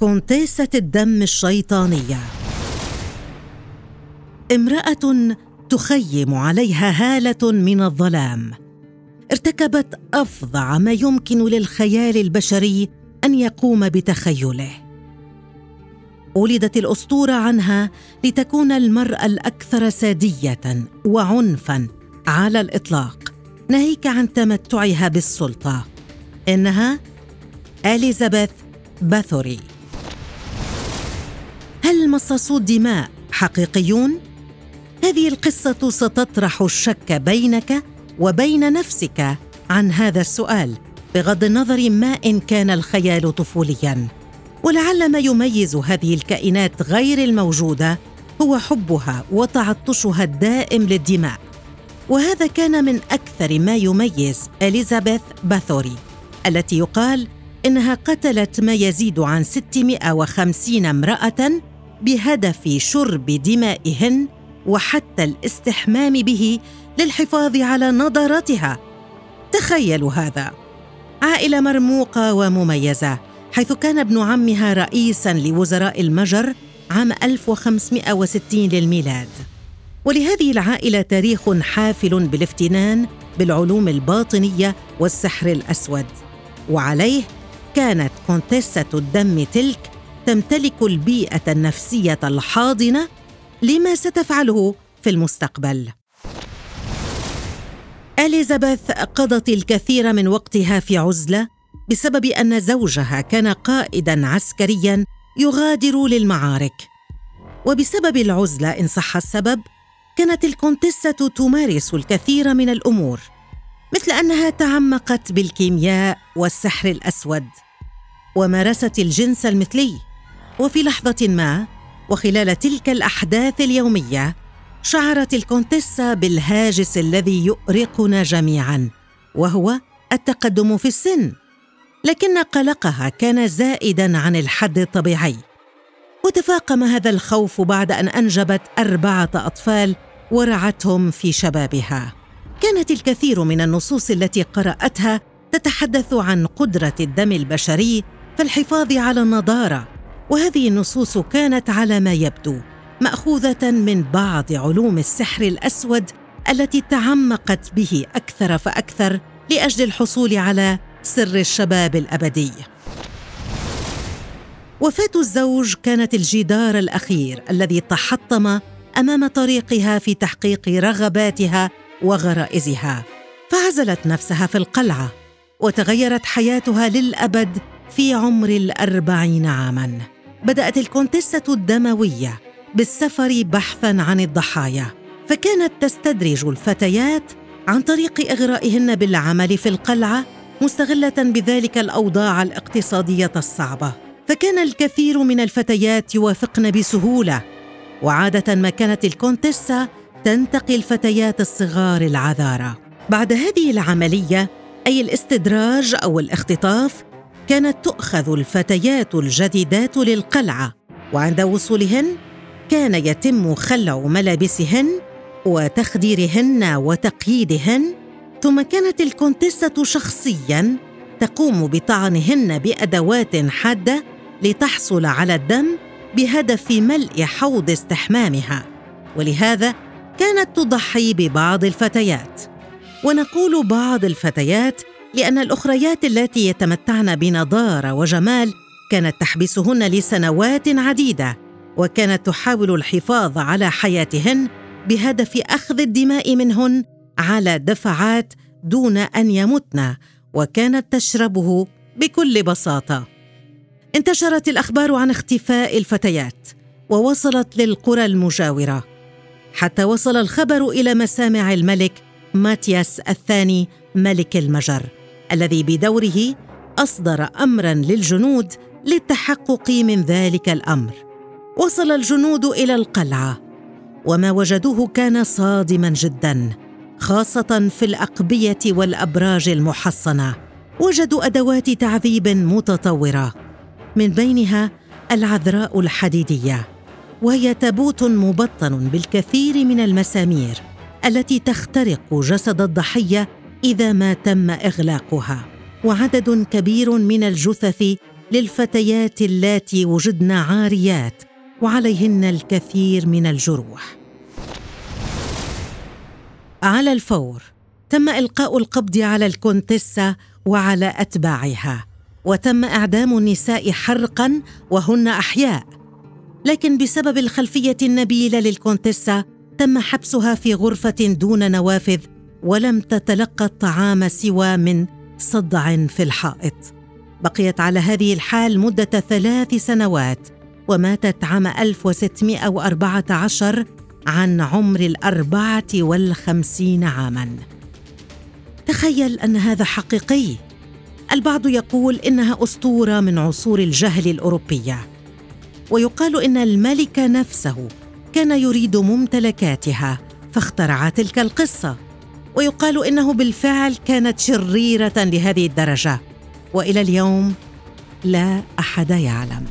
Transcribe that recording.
كونتيسة الدم الشيطانية. امرأة تخيم عليها هالة من الظلام. ارتكبت أفظع ما يمكن للخيال البشري أن يقوم بتخيله. ولدت الأسطورة عنها لتكون المرأة الأكثر سادية وعنفا على الإطلاق. ناهيك عن تمتعها بالسلطة. إنها إليزابيث باثوري. هل مصاصو الدماء. حقيقيون هذه القصة ستطرح الشك بينك وبين نفسك عن هذا السؤال بغض النظر ما إن كان الخيال طفوليا. ولعل ما يميز هذه الكائنات غير الموجودة هو حبها وتعطشها الدائم للدماء. وهذا كان من أكثر ما يميز إليزابيث باثوري التي يقال إنها قتلت ما يزيد عن 650 امرأة بهدف شرب دمائهن وحتى الاستحمام به للحفاظ على نضارتها تخيلوا هذا. عائلة مرموقة ومميزة حيث كان ابن عمها رئيسا لوزراء المجر عام 1560 للميلاد. ولهذه العائلة تاريخ حافل بالافتنان بالعلوم الباطنية والسحر الأسود. وعليه كانت كونتيسة الدم تلك تمتلك البيئة النفسية الحاضنة لما ستفعله في المستقبل. إليزابيث قضت الكثير من وقتها في عزلة بسبب أن زوجها كان قائدا عسكريا يغادر للمعارك وبسبب العزلة إن صح السبب كانت الكونتيسة تمارس الكثير من الأمور مثل أنها تعمقت بالكيمياء والسحر الأسود ومارست الجنس المثلي وفي لحظة ما وخلال تلك الأحداث اليومية شعرت الكونتيسا بالهاجس الذي يؤرقنا جميعا وهو التقدم في السن. لكن قلقها كان زائدا عن الحد الطبيعي. وتفاقم هذا الخوف بعد أن أنجبت أربعة أطفال ورعتهم في شبابها. كانت الكثير من النصوص التي قرأتها تتحدث عن قدرة الدم البشري في الحفاظ على النضارة. وهذه النصوص كانت على ما يبدو مأخوذة من بعض علوم السحر الأسود التي تعمقت به أكثر فأكثر لأجل الحصول على سر الشباب الأبدي. وفاة الزوج كانت الجدار الأخير الذي تحطم أمام طريقها في تحقيق رغباتها وغرائزها. فعزلت نفسها في القلعة وتغيرت حياتها للأبد في عمر الأربعين عاماً. بدأت الكونتسة الدموية بالسفر بحثاً عن الضحايا فكانت تستدرج الفتيات عن طريق إغرائهن بالعمل في القلعة مستغلة بذلك الأوضاع الاقتصادية الصعبة. فكان الكثير من الفتيات يوافقن بسهولة وعادة ما كانت الكونتسة تنتقي الفتيات الصغار العذارى. بعد هذه العملية أي الاستدراج أو الاختطاف كانت تؤخذ الفتيات الجديدات للقلعة وعند وصولهن كان يتم خلع ملابسهن وتخديرهن وتقييدهن ثم كانت الكونتسة شخصيا تقوم بطعنهن بأدوات حادة لتحصل على الدم بهدف ملء حوض استحمامها. ولهذا كانت تضحي ببعض الفتيات. ونقول بعض الفتيات لأن الأخريات اللاتي يتمتعن بنضارة وجمال كانت تحبسهن لسنوات عديدة وكانت تحاول الحفاظ على حياتهن بهدف أخذ الدماء منهن على دفعات دون أن يمتن وكانت تشربه بكل بساطة. انتشرت الأخبار عن اختفاء الفتيات ووصلت للقرى المجاورة. حتى وصل الخبر إلى مسامع الملك ماتياس الثاني ملك المجر. الذي بدوره أصدر امرا للجنود للتحقق من ذلك الأمر. وصل الجنود إلى القلعة وما وجدوه كان صادما جدا خاصة في الأقبية والأبراج المحصنة. وجدوا أدوات تعذيب متطورة من بينها العذراء الحديدية وهي تابوت مبطن بالكثير من المسامير التي تخترق جسد الضحية إذا ما تم إغلاقها. وعدد كبير من الجثث للفتيات اللاتي وجدن عاريات وعليهن الكثير من الجروح. على الفور تم إلقاء القبض على الكونتيسا وعلى أتباعها. وتم إعدام النساء حرقا وهن أحياء. لكن بسبب الخلفية النبيلة للكونتيسا تم حبسها في غرفة دون نوافذ ولم تتلقى الطعام سوى من صدع في الحائط. بقيت على هذه الحال مدة ثلاث سنوات وماتت عام 1614 عن عمر الأربعة والخمسين عاماً. تخيل أن هذا حقيقي. البعض يقول إنها أسطورة من عصور الجهل الأوروبية. ويقال إن الملك نفسه كان يريد ممتلكاتها فاخترع تلك القصة. ويقال إنه بالفعل كانت شريرة لهذه الدرجة. وإلى اليوم لا أحد يعلم.